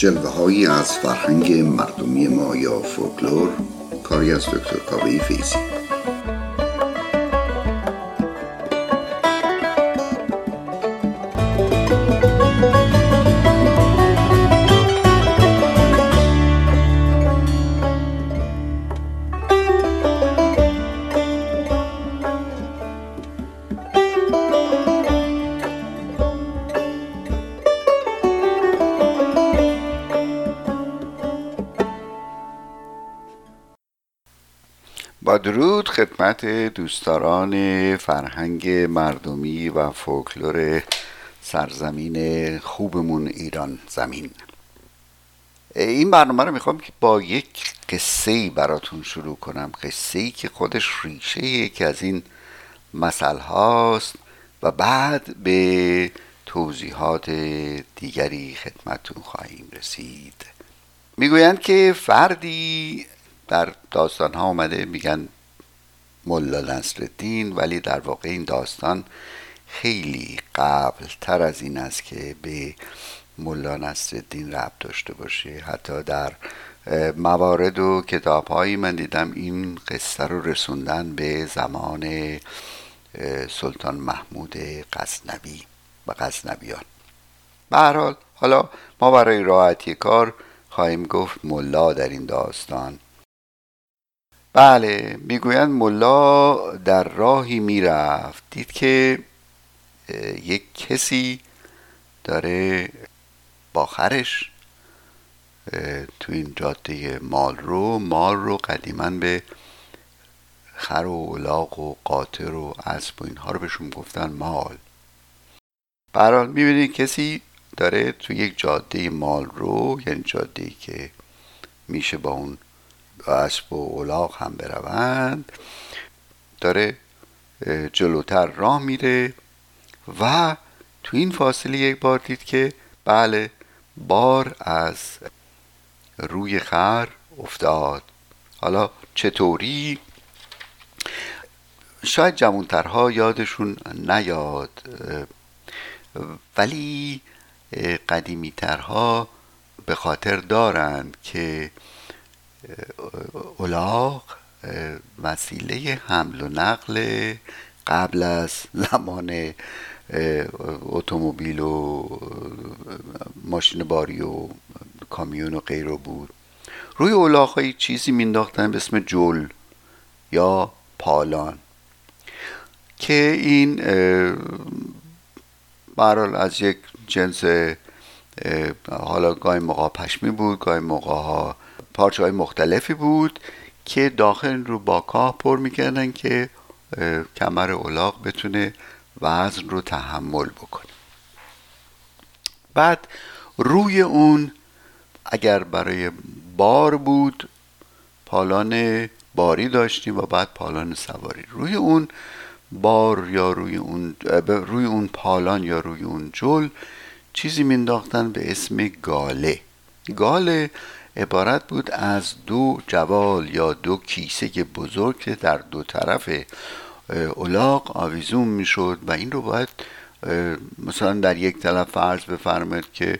جلوه از فرهنگ مردمی ما یا فولکلور کاری از دکتر کاوی فیزی درود خدمت دوستداران فرهنگ مردمی و فولکلور سرزمین خوبمون ایران زمین. این برنامه رو می‌خوام که با یک قصه ای براتون شروع کنم. قصه ای که خودش ریشه یکی از این مسئله هاست و بعد به توضیحات دیگری خدمتون خواهیم رسید. می‌گویند که فردی در داستان ها آمده میگن ملا نصرالدین ولی در واقع این داستان خیلی قبل تر از این است که به ملا نصرالدین ربط داشته باشه. حتی در موارد و کتاب هایی من دیدم این قصه رو رسوندن به زمان سلطان محمود قصنبی و قصنبیان به حال حالا ما برای راحتی کار خواهیم گفت ملا در این داستان بله می‌گویند ملا در راهی می‌رفت. دید که یک کسی داره با خرش تو این جاده مال رو مال رو قدیما به خر و الاغ و قاطر و اسب و اینها رو بهشون گفتن مال. برحال می‌بینید کسی داره تو یک جاده مال رو یعنی جاده که میشه با اون اسب و الاغ هم بروند. داره جلوتر راه میره و تو این فاصله یک بار دید که بله بار از روی خر افتاد. حالا چطوری؟ شاید جوانترها یادشون نیاد ولی قدیمیترها به خاطر دارند که الاغ وسیله حمل و نقل قبل از زمان اتومبیل و ماشین باری و کامیون و غیره بود. روی الاغ چیزی مینداختن به اسم جل یا پالان که این برحال از یک جنس حالا گاهی موقع پشمی بود گاهی موقع ها پارچه های مختلفی بود که داخل رو با کاه پر می‌کردن که کمر اولاغ بتونه وزن رو تحمل بکنه. بعد روی اون اگر برای بار بود پالان باری داشتیم و بعد پالان سواری. روی اون بار یا روی اون روی اون پالان یا روی اون جل چیزی مینداختن به اسم گاله. گاله عبارت بود از دو جوال یا دو کیسه بزرگ که در دو طرف اولاق آویزون می‌شد و این رو باید مثلا در یک طرف فرض بفرمایید که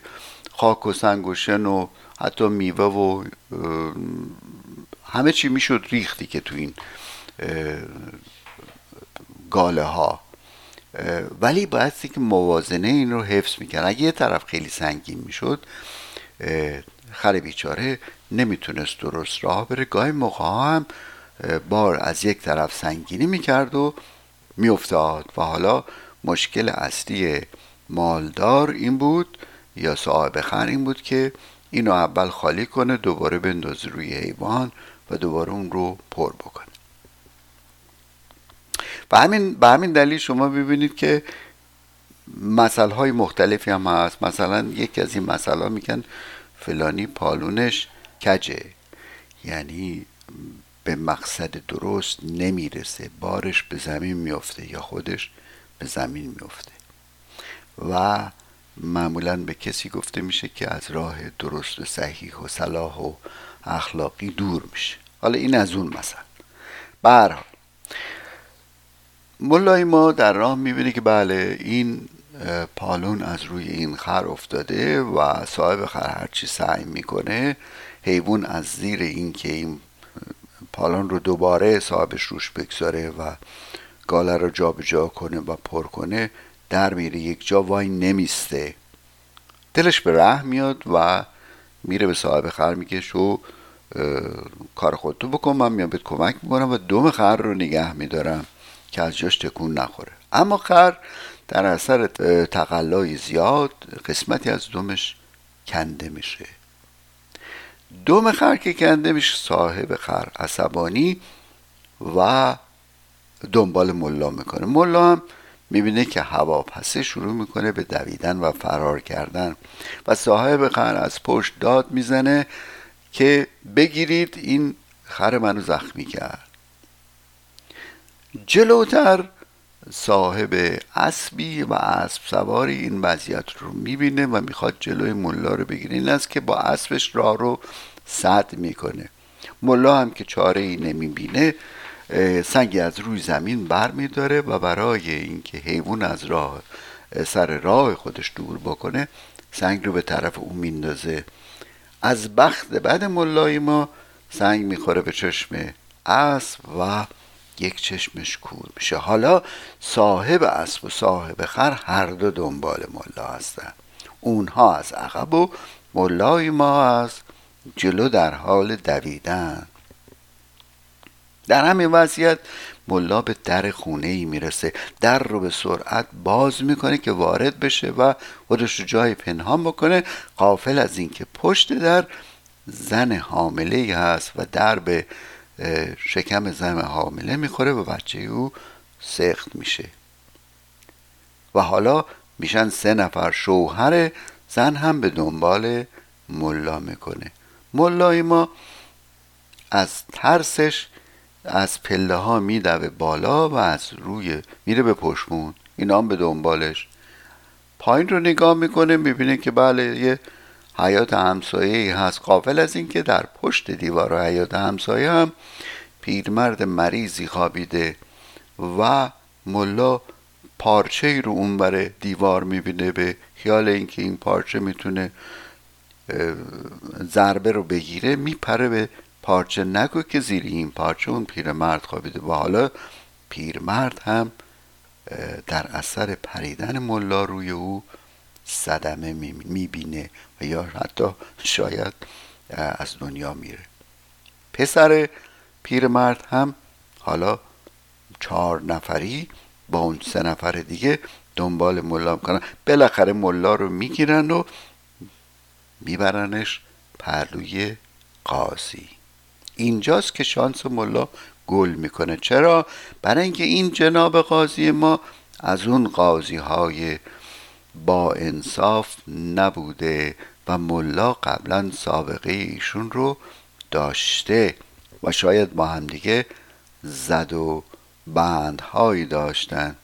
خاک و سنگ و شن و حتی میوه و همه چی می‌شد ریختی که تو این گاله ها ولی باید که موازنه این رو حفظ می‌کرد. اگه یه طرف خیلی سنگین می‌شد خر بیچاره نمی‌تونست درست راه بره. گاهی موقع هم بار از یک طرف سنگینی می‌کرد و میافتاد و حالا مشکل اصلی مالدار این بود یا صاحب خر این بود که اینو اول خالی کنه دوباره بندازه روی حیوان و دوباره اون رو پر بکنه. و همین به همین دلیل شما ببینید که مسئله های مختلفی هم هست. مثلا یکی از این مسئله میگن فلانی پالونش کجه. یعنی به مقصد درست نمی‌رسه. بارش به زمین میافته یا خودش به زمین میافته. و معمولا به کسی گفته میشه که از راه درست و صحیح و صلاح و اخلاقی دور میشه. حالا این از اون مثل برحال ملای ما در راه می‌بینه که بله این پالون از روی این خر افتاده و صاحب خر هرچی سعی می‌کنه حیوان از زیر اینکه این پالون رو دوباره صاحبش روش بگذاره و گاله رو جابجا جا کنه و پر کنه در میره. یک جا وای نمیسته. دلش به ره میاد و میره به صاحب خر میگه شو کار خودتو بکن من میام بهت کمک می‌کنم و دوم خر رو نگه میدارم که از جاش تکون نخوره. اما خر در اثر تقلای زیاد قسمتی از دومش کنده میشه. دوم خر که کنده میشه صاحب خر عصبانی و دنبال ملا می‌کنه. ملا هم می‌بینه که هوا پسه شروع می‌کنه به دویدن و فرار کردن و صاحب خر از پشت داد می‌زنه که بگیرید این خر منو زخمی کرد. جلوتر صاحب اسبی و اسب سواری این وضعیت رو می‌بینه و می‌خواد جلوی ملا رو بگیره. این است که با اسبش راه رو صد می‌کنه. ملا هم که چاره ای نمی‌بینه سنگی از روی زمین بر میداره و برای اینکه حیوان از راه سر راه خودش دور بکنه سنگ رو به طرف او میندازه. از بخت بعد ملای ما سنگ می‌خوره به چشم اسب و یک چشمش کور میشه. حالا صاحب اسب و صاحب خر هر دو دنبال ملا هستن. اونها از عقب و ملای ما از جلو در حال دویدن. در همین وضعیت ملا به در خونه ای می‌رسه. در رو به سرعت باز می‌کنه که وارد بشه و خودش رو جای پنهان بکنه. قافل از اینکه پشت در زن حامله ای هست و در به شکم زن حامله می‌خوره و بچه او سخت میشه. و حالا میشن سه نفر شوهر زن هم به دنبال ملا می‌کنه. ملای ما از ترسش از پله ها میدوه بالا و از روی میره به پشمون. اینا هم به دنبالش. پایین رو نگاه می‌کنه می‌بینه که بله یه حیات همسایه هست. قافل از اینکه در پشت دیوار حیات همسایه هم پیرمرد مریضی خوابیده و ملا پارچه رو اونور دیوار می‌بینه به خیال اینکه این پارچه می‌تونه ضربه رو بگیره میپره به پارچه. نگو که زیر این پارچه اون پیرمرد خوابیده. و حالا پیرمرد هم در اثر پریدن ملا روی او صدمه می‌بینه و یا حتی شاید از دنیا میره. پسر پیرمرد هم حالا چهار نفری با اون سه نفر دیگه دنبال ملا می‌کنن. بالاخره ملا رو می‌گیرن و میبرنش پهلوی قاضی. اینجاست که شانس ملا گل می‌کنه. چرا؟ برای اینکه این جناب قاضی ما از اون قاضی های با انصاف نبوده و ملا قبلا سابقه ایشون رو داشته و شاید با همدیگه زد و بندهایی داشتن.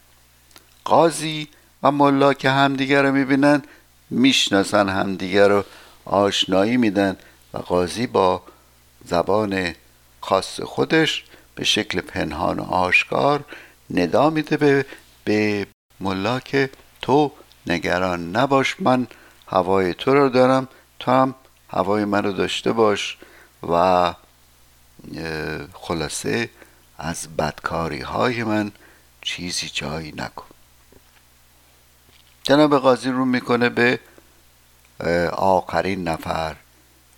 قاضی و ملا که همدیگه رو می‌بینن می‌شناسن همدیگه رو آشنایی میدن و قاضی با زبان خاص خودش به شکل پنهان و آشکار ندا میده به, به ملا که تو نگران نباش من هوای تو رو دارم. تو هم هوای من رو داشته باش و خلاصه از بدکاری های من چیزی جایی نکن. جناب قاضی رو می‌کنه به آخرین نفر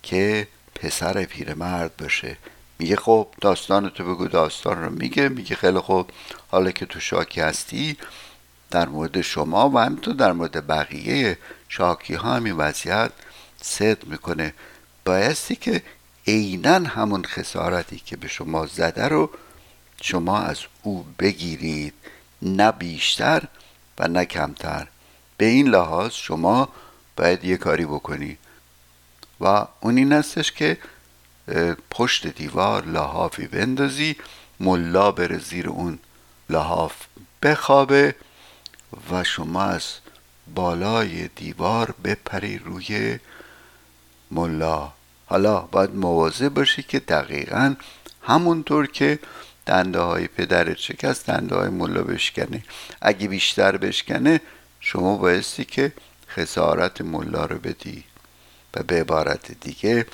که پسر پیرمرد باشه. میگه خب داستان تو بگو داستان رو میگه. میگه خیلی خب حالا که تو شاکی هستی در مورد شما و همینطور در مورد بقیه شاکی ها همین وضعیت صدق می‌کنه. بایستی که عینا همون خسارتی که به شما زده رو شما از او بگیرید. نه بیشتر و نه کمتر. به این لحاظ شما باید یه کاری بکنی. و اون این استش که پشت دیوار لحافی بندازی ملا بره زیر اون لحاف بخوابه. و شما از بالای دیوار بپری روی ملا. حالا باید مواظب باشی که دقیقا همونطور که دنده های پدرت شکست دنده های ملا بشکنه. اگه بیشتر بشکنه شما بایستی که خسارت ملا رو بدی. و به عبارت دیگه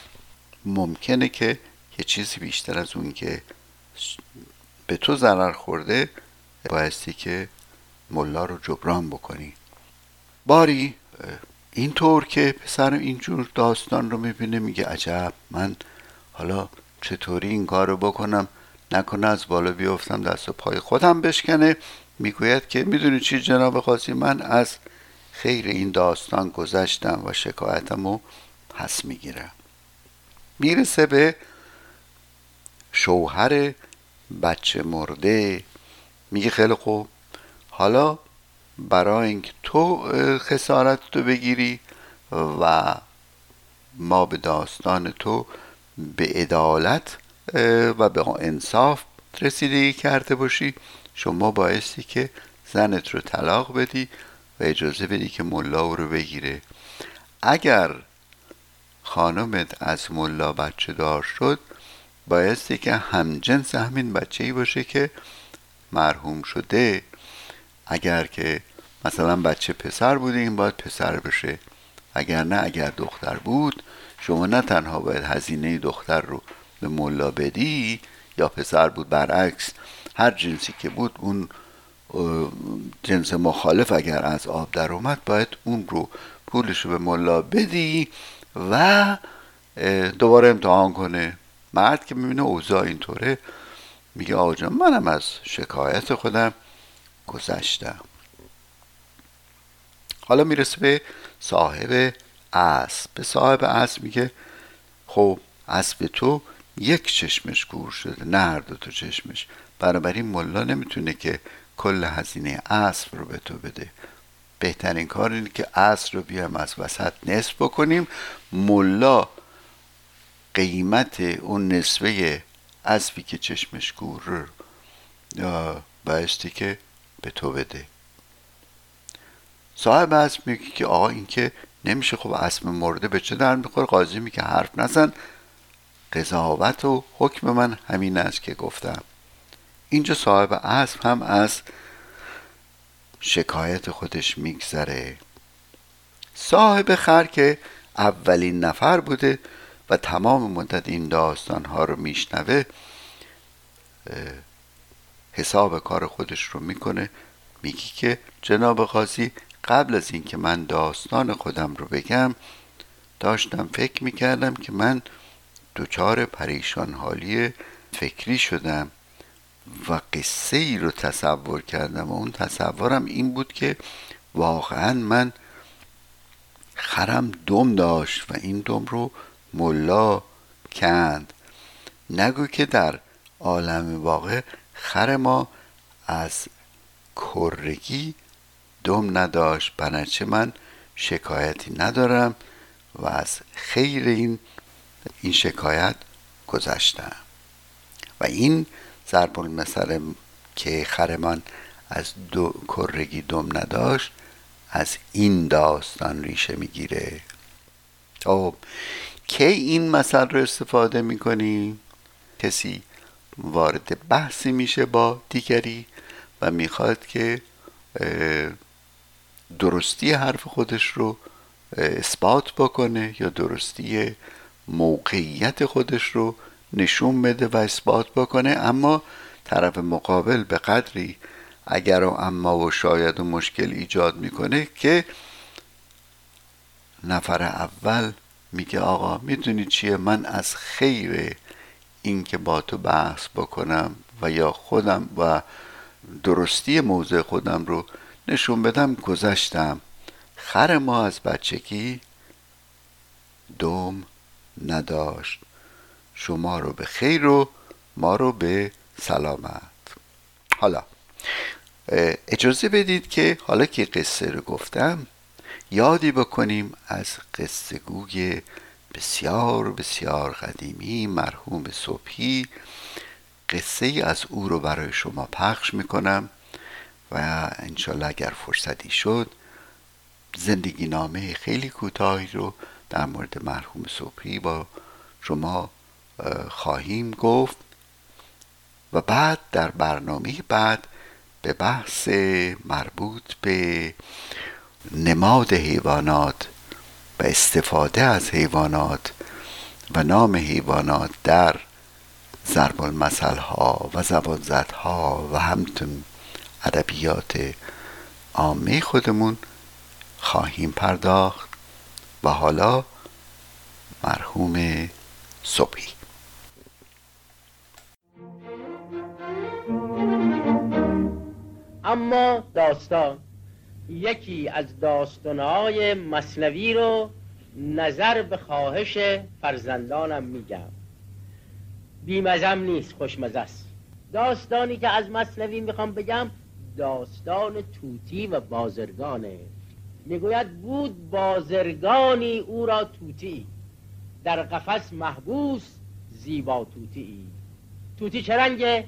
ممکنه که یه چیزی بیشتر از اون که به تو ضرر خورده بایستی که ملا رو جبران بکنی. باری اینطور که پسر اینجور داستان رو می‌بینه میگه عجب من حالا چطوری این کار رو بکنم؟ نکنه از بالا بیفتم دست و پای خودم بشکنه. می‌گوید که می‌دونی چی جناب خاصی من از خیر این داستان گذشتم و شکایتم رو پس می‌گیرم. می‌رسه به شوهر بچه مرده. میگه خیلی خوب حالا برای اینکه تو خسارت تو بگیری و ما به داستان تو به عدالت و به انصاف رسیدگی کرده باشی شما بایستی که زنت رو طلاق بدی و اجازه بدی که ملا رو بگیره. اگر خانمت از ملا بچه دار شد بایستی که همجنس همین بچه ای باشه که مرحوم شده. اگر که مثلا بچه پسر بوده این باید پسر بشه. اگر نه اگر دختر بود شما نه تنها باید هزینه دختر رو به ملا بدی یا پسر بود برعکس. هر جنسی که بود اون جنس مخالف اگر از آب در اومد باید اون رو پولش رو به ملا بدی و دوباره امتحان کنه. مرد که می‌بینه اوضاع اینطوره میگه آقا منم از شکایت خودم گذشتم. حالا می‌رسه به صاحب اسب. به صاحب اسب میگه خب اسب تو یک چشمش گور شده نه هر دو تا چشمش. بنابراین ملا نمی‌تونه که کل هزینه اسب رو به تو بده. بهترین کار اینه که اسب رو بیام از وسط نصف بکنیم. ملا قیمت اون نصفه اسبی که چشمش گور بایستی که به تو بده. صاحب اسب میگه که آقا این که نمیشه خب اسب مرده به چه در می‌خوره؟ قاضی میگه حرف نزن. قضاوت و حکم من همین است که گفتم. اینجا صاحب اسب هم از شکایت خودش میگذره. صاحب خر که اولین نفر بوده و تمام مدت این داستان ها رو میشنوه حساب کار خودش رو می‌کنه. میگی که جناب قاضی قبل از اینکه من داستان خودم رو بگم داشتم فکر می‌کردم که من دچار پریشان حالی فکری شدم و قصه ای رو تصور کردم. و اون تصورم این بود که واقعا من خرم دم داشت و این دم رو ملا کند. نگو که در عالم واقع خر ما از کرگی دم نداشت. بنرچه من شکایتی ندارم و از خیر این این شکایت گذشتم. و این ضرب المثل که خرمان از دو کرگی دم نداشت از این داستان ریشه می‌گیره. خب کی این مثل رو استفاده می‌کنی؟ کسی وارد بحثی میشه با دیگری و می‌خواد که درستی حرف خودش رو اثبات بکنه یا درستی موقعیت خودش رو نشون بده و اثبات بکنه. اما طرف مقابل به قدری اگر و اما و شاید و مشکل ایجاد می‌کنه که نفر اول میگه آقا می‌دونی چیه؟ من از خیر این که با تو بحث بکنم و یا خودم و درستی موضع خودم رو نشون بدم گذشتم. خر ما از بچگی دوم نداشت. شما رو به خیر و ما رو به سلامت. حالا اجازه بدید که حالا که قصه رو گفتم یادی بکنیم از قصه گوی بسیار بسیار قدیمی مرحوم صبحی. قصه ای از او رو برای شما پخش می‌کنم و انشالله اگر فرصتی شد زندگی نامه خیلی کوتاهی رو در مورد مرحوم صبحی با شما خواهیم گفت. و بعد در برنامه بعد به بحث مربوط به نماد حیوانات و استفاده از حیوانات و نام حیوانات در ضرب المثل ها و زبان ها و همتون ادبیات عامه خودمون خواهیم پرداخت و حالا مرحوم صبحی. اما داستان یکی از داستانهای مصنوی رو نظر به خواهش فرزندانم میگم. بیمزم نیست خوشمزه است. داستانی که از مصنوی می‌خوام بگم داستان توتی و بازرگانه. می‌گوید بود بازرگانی او را توتی. در قفس محبوس زیبا توتی. توتی چه رنگه؟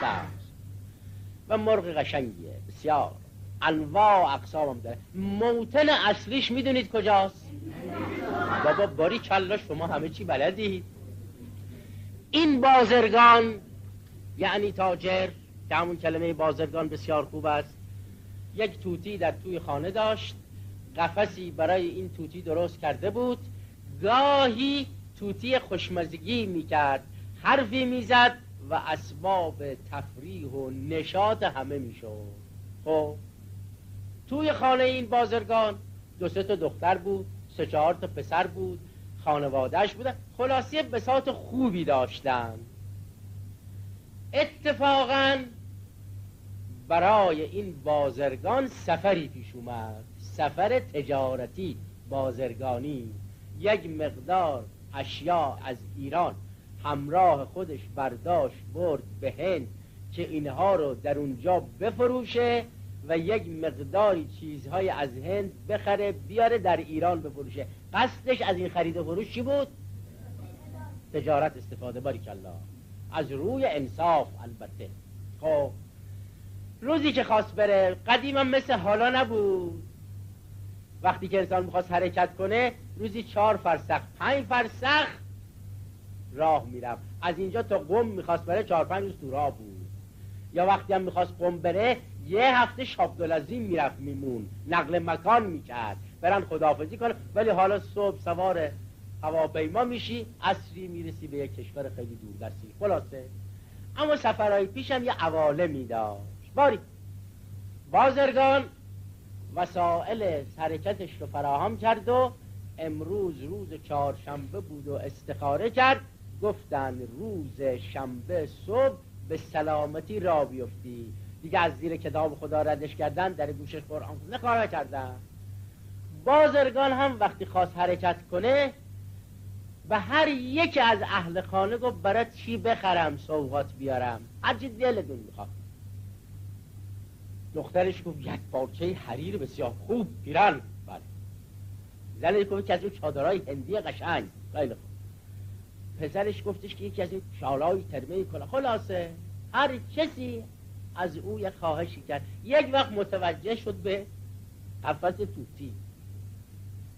سبز. و مرغ قشنگیه. بسیار. انواع اقسام هم داره. موتن اصلیش می‌دونید کجاست؟ بابا باری کلا شما همه چی بلدید این بازرگان یعنی تاجر که همون کلمه بازرگان بسیار خوب است یک توتی در توی خانه داشت قفسی برای این توتی درست کرده بود. گاهی توتی خوشمزگی می‌کرد حرفی می‌زد و اسباب تفریح و نشاط همه می‌شد. خب؟ توی خانه این بازرگان. دو سه تا دختر بود سه چهار تا پسر بود خانوادهش بودن. خلاصی بساط خوبی داشتن. اتفاقا برای این بازرگان سفری پیش اومد. سفر تجارتی بازرگانی. یک مقدار اشیا از ایران. همراه خودش برداشت برد به هند که اینها رو در اونجا بفروشه. و یک مقداری چیزهای از هند بخره بیاره در ایران بفروشه قصدش از این خرید و فروش چی بود؟ تجارت استفاده باری الله از روی انصاف البته. خب. روزی که خواست بره قدیما مثل حالا نبود. وقتی که انسان می‌خواست حرکت کنه روزی چهار فرسخ پنج فرسخ راه می‌رفت. از اینجا تا قم می‌خواست بره چهار پنج روز تو بود. یا وقتی هم می‌خواست قم بره یه هفته شابدالعظیم می‌رفت میمون نقل مکان می‌کرد. برن خداحافظی کنه. ولی حالا صبح سوار هواپیما میشی اصری می‌رسی به یک کشور خیلی دور دستی خلاصه. اما سفرهای پیشم یه عوالمی داشت باری. بازرگان وسائل حرکتش رو فراهم کرد و امروز روز چهارشنبه بود و استخاره کرد. گفتن روز شنبه صبح به سلامتی را بیفتی. دیگه از زیر کتاب خدا ردش کردن در گوشش قرآن نکاره کردن بازرگان هم وقتی خواست حرکت کنه و هر یکی از اهل خانه گفت برای چی بخرم سوغات بیارم؟ هرچی دلتون می‌خواد. دخترش گفت یک پارچه حریر بسیار خوب پیرن بله. زنش گفت که از اون چادرهای هندی قشنگ. خیلی خوب. پسرش گفتش که یکی از این شالای ترمه کنه خلاصه هر کسی از او یک خواهشی کرد. یک وقت متوجه شد به قفس توتی.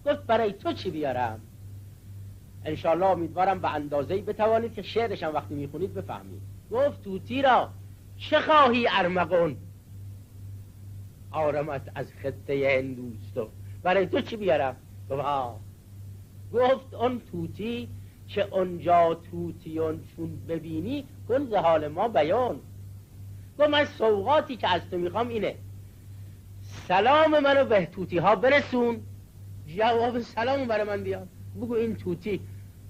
گفت برای تو چی بیارم؟ انشالله امیدوارم به اندازه‌ای بتوانید که شعرشم وقتی می‌خونید بفهمید. گفت توتی را چه خواهی ارمغون آرامت از خطه هندوستو برای تو چی بیارم؟ گفت گفت اون توتی که اونجا توتیون چون ببینی کن حال ما بیان. گفت من سوقاتی که از تو می‌خوام اینه. سلام منو به توتی ها برسون. جواب سلام برای من بیاد بگو این توتی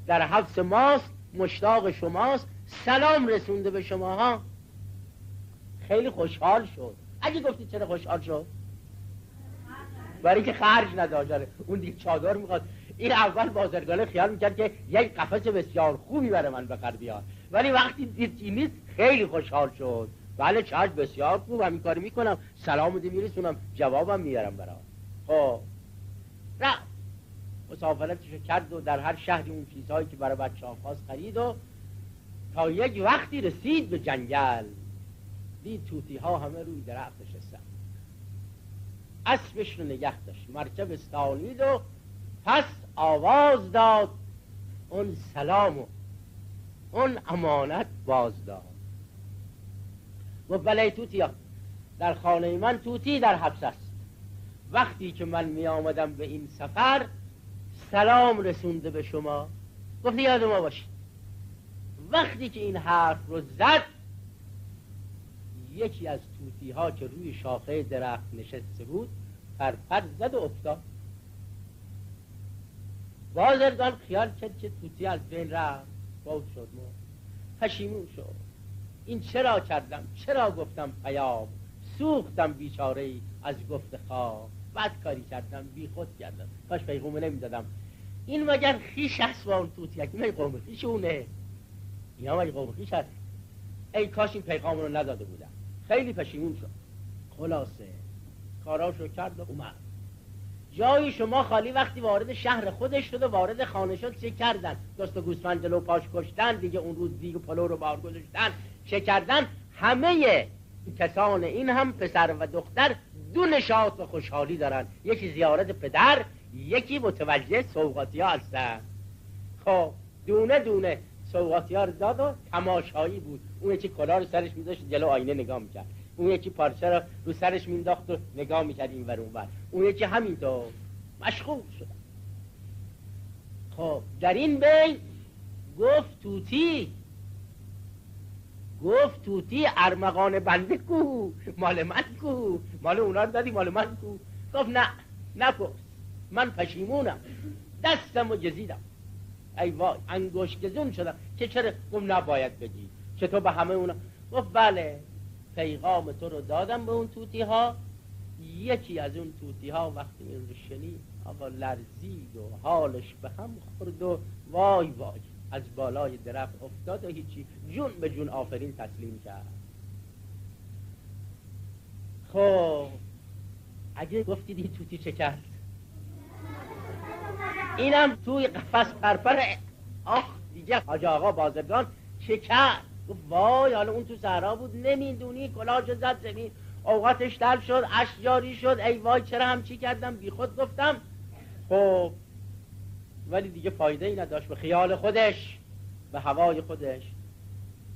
در حبس ماست مشتاق شماست. سلام رسونده به شما ها؟ خیلی خوشحال شد. اگه گفتی چرا خوشحال شد؟ برای که خرج نداشت اون دیگه چادر می‌خواد. این اول بازرگانه خیال می‌کرد که یک قفس بسیار خوبی برای من بخر بیاد ولی وقتی دید نیست خیلی خوشحال شد. بله چشم بسیار خوب. همین کاری می‌کنم. سلام دی میرسونم. جوابم میارم برای خب. رفت مسافرتش کرد و در هر شهری اون چیزهایی که برای بچه ها خواست خرید و تا یک وقتی رسید به جنگل دید توتی ها همه روی درخت نشستن. اسبش رو نگه داشت. مرکب استانید و پس آواز داد. اون سلام و اون امانت باز داد. و بله توتی ها. در خانه من توتی در حبس است. وقتی که من می آمدم به این سفر سلام رسونده به شما. گفته یاد ما باشید وقتی که این حرف رو زد یکی از توتی ها که روی شاخه درخت نشسته بود پرپر زد و افتاد. بازرگان خیال کرد که توتی از بین رفت. فوت شد ما. پشیمون شد. این چرا کردم؟ چرا گفتم پیام؟ سوختم بیچاره ای از گفت خواه بد کاری کردم بی خود کردم. کاش پیغومه نمی‌دادم. این مگر خیش هست با اون توتی یکی قوم خیشونه. اینا مگه قوم خیش هست ای کاش این پیغام رو نداده بودم. خیلی پشیمون شد. خلاصه. کاراشو کرد و اومد. جای شما خالی وقتی وارد شهر خودش شد و وارد خانه شد چه کردن؟ دست و گوسفند جلو پاش کشتن دیگه اون روز دیگه پلو رو بار گذاشتن. چه کردن همه کسان این هم پسر و دختر دو نشاط و خوشحالی دارن. یکی زیارت پدر یکی متوجه سوقاتی ها هستن. خب دونه دونه سوقاتی ها رو داد و تماشایی بود. اون یکی کلا رو سرش میذاشت جلو آینه نگاه می‌کرد. اون یکی پارچه رو رو سرش مینداخت و نگاه می‌کرد این ور اون ور. اون یکی همینطور مشغول شد خب در این بین گفت توتی گفت توتی ارمغان بنده کو مال من کو مال اونا دادی مال من کو. گفت نه نپرس من پشیمونم دستم و جزیدم ای وای انگوش گزون شدم که چرا گفت نباید بگی چطور به همه اونا؟ گفت بله پیغام تو رو دادم به اون توتی ها یکی از اون توتی ها وقتی این رو شنید آقا لرزید و حالش به هم خورد و وای وای. از بالای درخت افتاد و هیچی. جون به جون آفرین تسلیم کرد. خب اگه گفتید این توتی کرد اینم توی قفس پرپر آخ دیگه. حاج آقا بازرگان چه کرد وای حالا اون تو صحرا بود. نمی‌دونی؟ کلاج زد زمین. اوقاتش تل شد اش جاری شد. ای وای چرا هم چی کردم؟ بی خود گفتم. خب ولی دیگه فایده ای نداشت به خیال خودش به هوای خودش.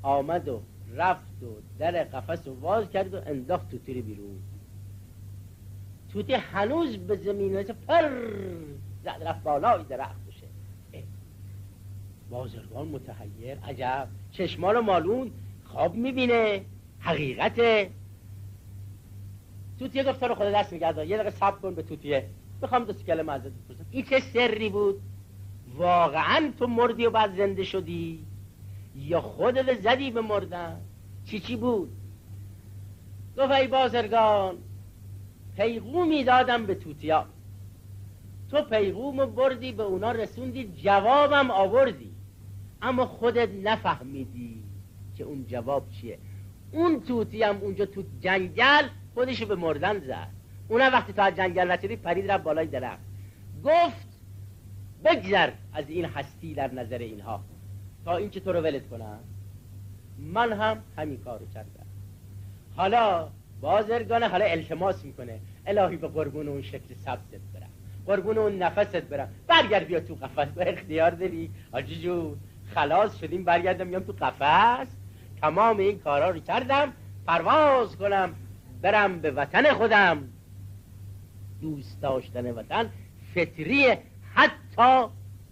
آمد و رفت و در قفس و واز کرد و انداخت توتی بیرون. توتی هنوز به زمین پر زد رفت بالای درخت بشه. بازرگان متحیر عجب. چشمال مالون خواب می‌بینه. حقیقته توتیه گفت رو خدا دست میگرد یه دقیقه سب کن به توتیه. می‌خوام دو کلمه ازت بپرسم. این چه سری بود؟ واقعا تو مردی و بعد زنده شدی؟ یا خودت زدی به مردن؟ چی چی بود؟ گفت ای بازرگان پیغومی دادم به توتیا. تو پیغوم بردی به اونا رسوندی جوابم آوردی. اما خودت نفهمیدی که اون جواب چیه. اون توتی هم اونجا تو جنگل خودشو به مردن زد. اونم وقتی تا جنگل نشدی پرید رفت بالای درخت. گفت بگذر از این هستی در نظر اینها. تا اینکه تو رو ولد کنم. من هم همین کارو کردم. حالا بازرگانه حالا التماس می‌کنه. الهی به قربون اون شکل سبزت برم. قربون اون نفست برم. برگرد بیا تو قفس. به اختیار داری؟ آجی جون خلاص شدیم برگردم میام تو قفس. تمام این کارا رو کردم. پرواز کنم. برم به وطن خودم. دوست داشتن وطن فطری حتی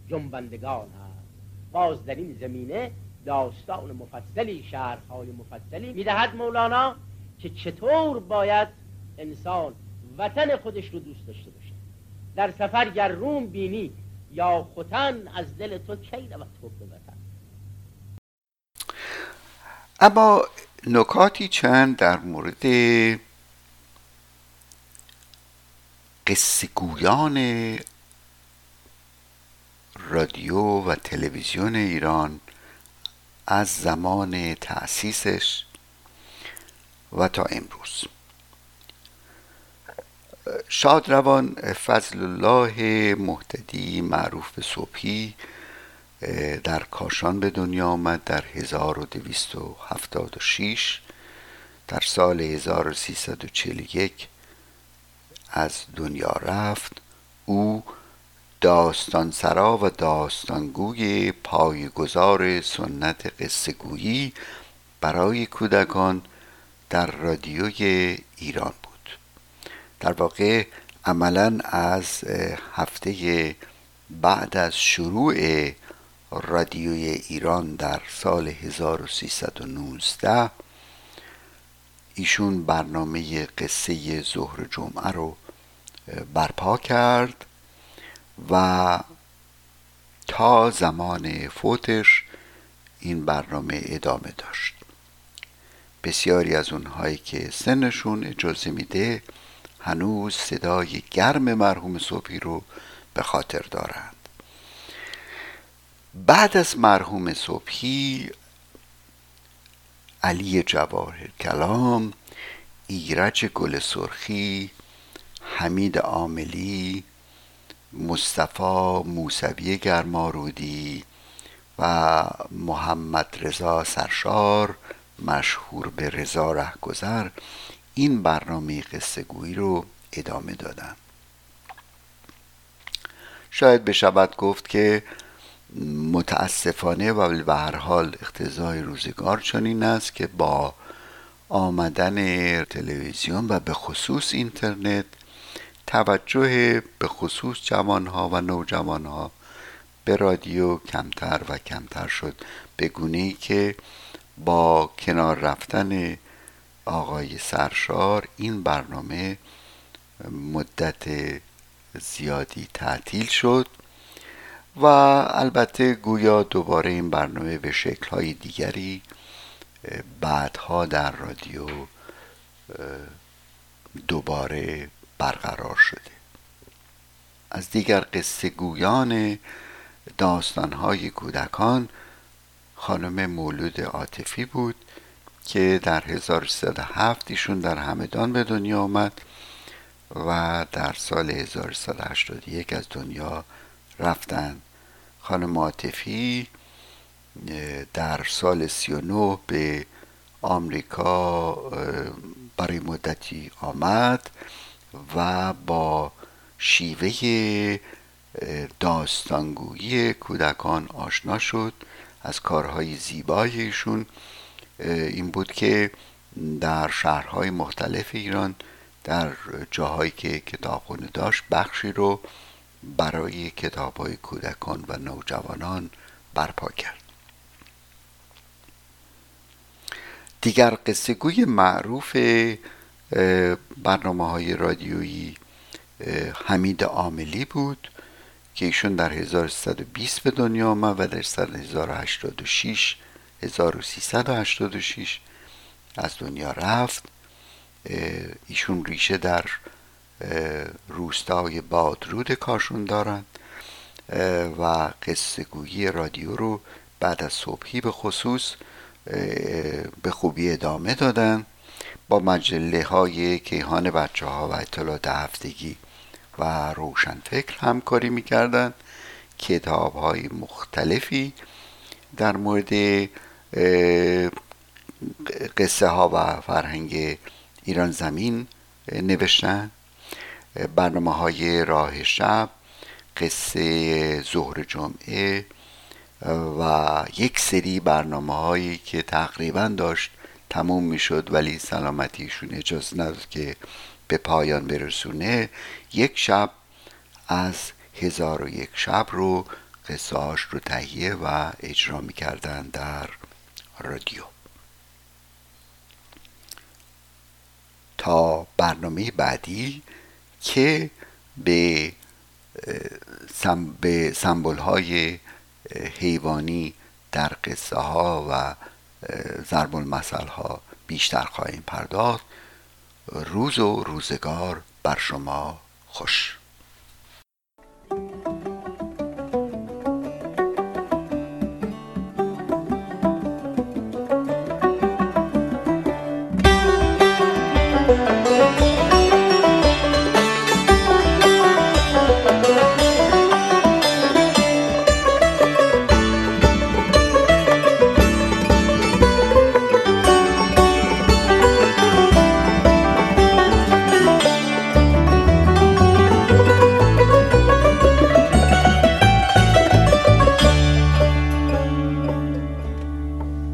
جنبندگان هست. باز در این زمینه داستان مفصلی شهرهای مفصلی می‌دهد مولانا که چطور باید انسان وطن خودش رو دوست داشته باشه. در سفر گر روم بینی یا خوتن از دل تو کی رود تو به وطن؟ اما نکاتی چند در مورد قصه گویان رادیو و تلویزیون ایران از زمان تأسیسش و تا امروز. شادروان فضل الله محتدی معروف به صبحی در کاشان به دنیا آمد در 1276 در سال 1341 از دنیا رفت. او داستانسرا و داستانگوی پایگزار سنت قصهگویی برای کودکان در رادیوی ایران بود. در واقع عملا از هفته بعد از شروع رادیوی ایران در سال 1319 ایشون برنامه قصه ظهر جمعه رو برپا کرد و تا زمان فوتش این برنامه ادامه داشت. بسیاری از اونهایی که سنشون اجازه میده هنوز صدای گرم مرحوم صبحی رو به خاطر دارند. بعد از مرحوم صبحی علی جواهر کلام ایرج گل سرخی حمید عاملی مصطفی موسوی گرمارودی و محمد رضا سرشار مشهور به رضا رهگذر این برنامه قصه گویی رو ادامه دادن. شاید بشود گفت که متاسفانه و به هر حال اقتضای روزگار چنین است که با آمدن تلویزیون و به خصوص اینترنت توجه به خصوص جوانها و نوجوانها به رادیو کمتر و کمتر شد. به گونه ای که با کنار رفتن آقای سرشار این برنامه مدت زیادی تعطیل شد و البته گویا دوباره این برنامه به شکلهای دیگری بعدها در رادیو دوباره برقرار شده. از دیگر قصه گویان داستانهای کودکان خانم مولود عاطفی بود که در 1307 ایشون در همدان به دنیا آمد و در سال 1381 از دنیا رفتن. خانم عاطفی در سال 39 به آمریکا برای مدتی آمد. و با شیوه داستانگویی کودکان آشنا شد. از کارهای زیبای ایشون این بود که در شهرهای مختلف ایران در جاهایی که کتابخونه داشت بخشی رو برای کتاب های کودکان و نوجوانان برپا کرد. دیگر قصه گوی معروف برنامه های رادیویی حمید عاملی بود که ایشون در 1320 به دنیا آمد و در سال 1086 1386 از دنیا رفت. ایشون ریشه در روستای بادرود کاشون دارند و قصه گویی رادیو رو بعد از صبحی به خصوص به خوبی ادامه دادن. با مجله های کیهان بچه ها و اطلاعات هفتگی و روشنفکر همکاری می‌کردن کتاب های مختلفی در مورد قصه ها و فرهنگ ایران زمین نوشتن برنامه های راه شب قصه ظهر جمعه و یک سری برنامه هایی که تقریبا داشت تموم می‌شد ولی سلامتیشون اجازه نداد که به پایان برسونه. یک شب از هزار و یک شب رو قصهاش رو تهیه و اجرا می‌کردن در رادیو. تا برنامه بعدی که به سمبل های حیوانی در قصه ها و ضرب المثل ها بیشتر خواهیم پرداخت. روز و روزگار بر شما خوش.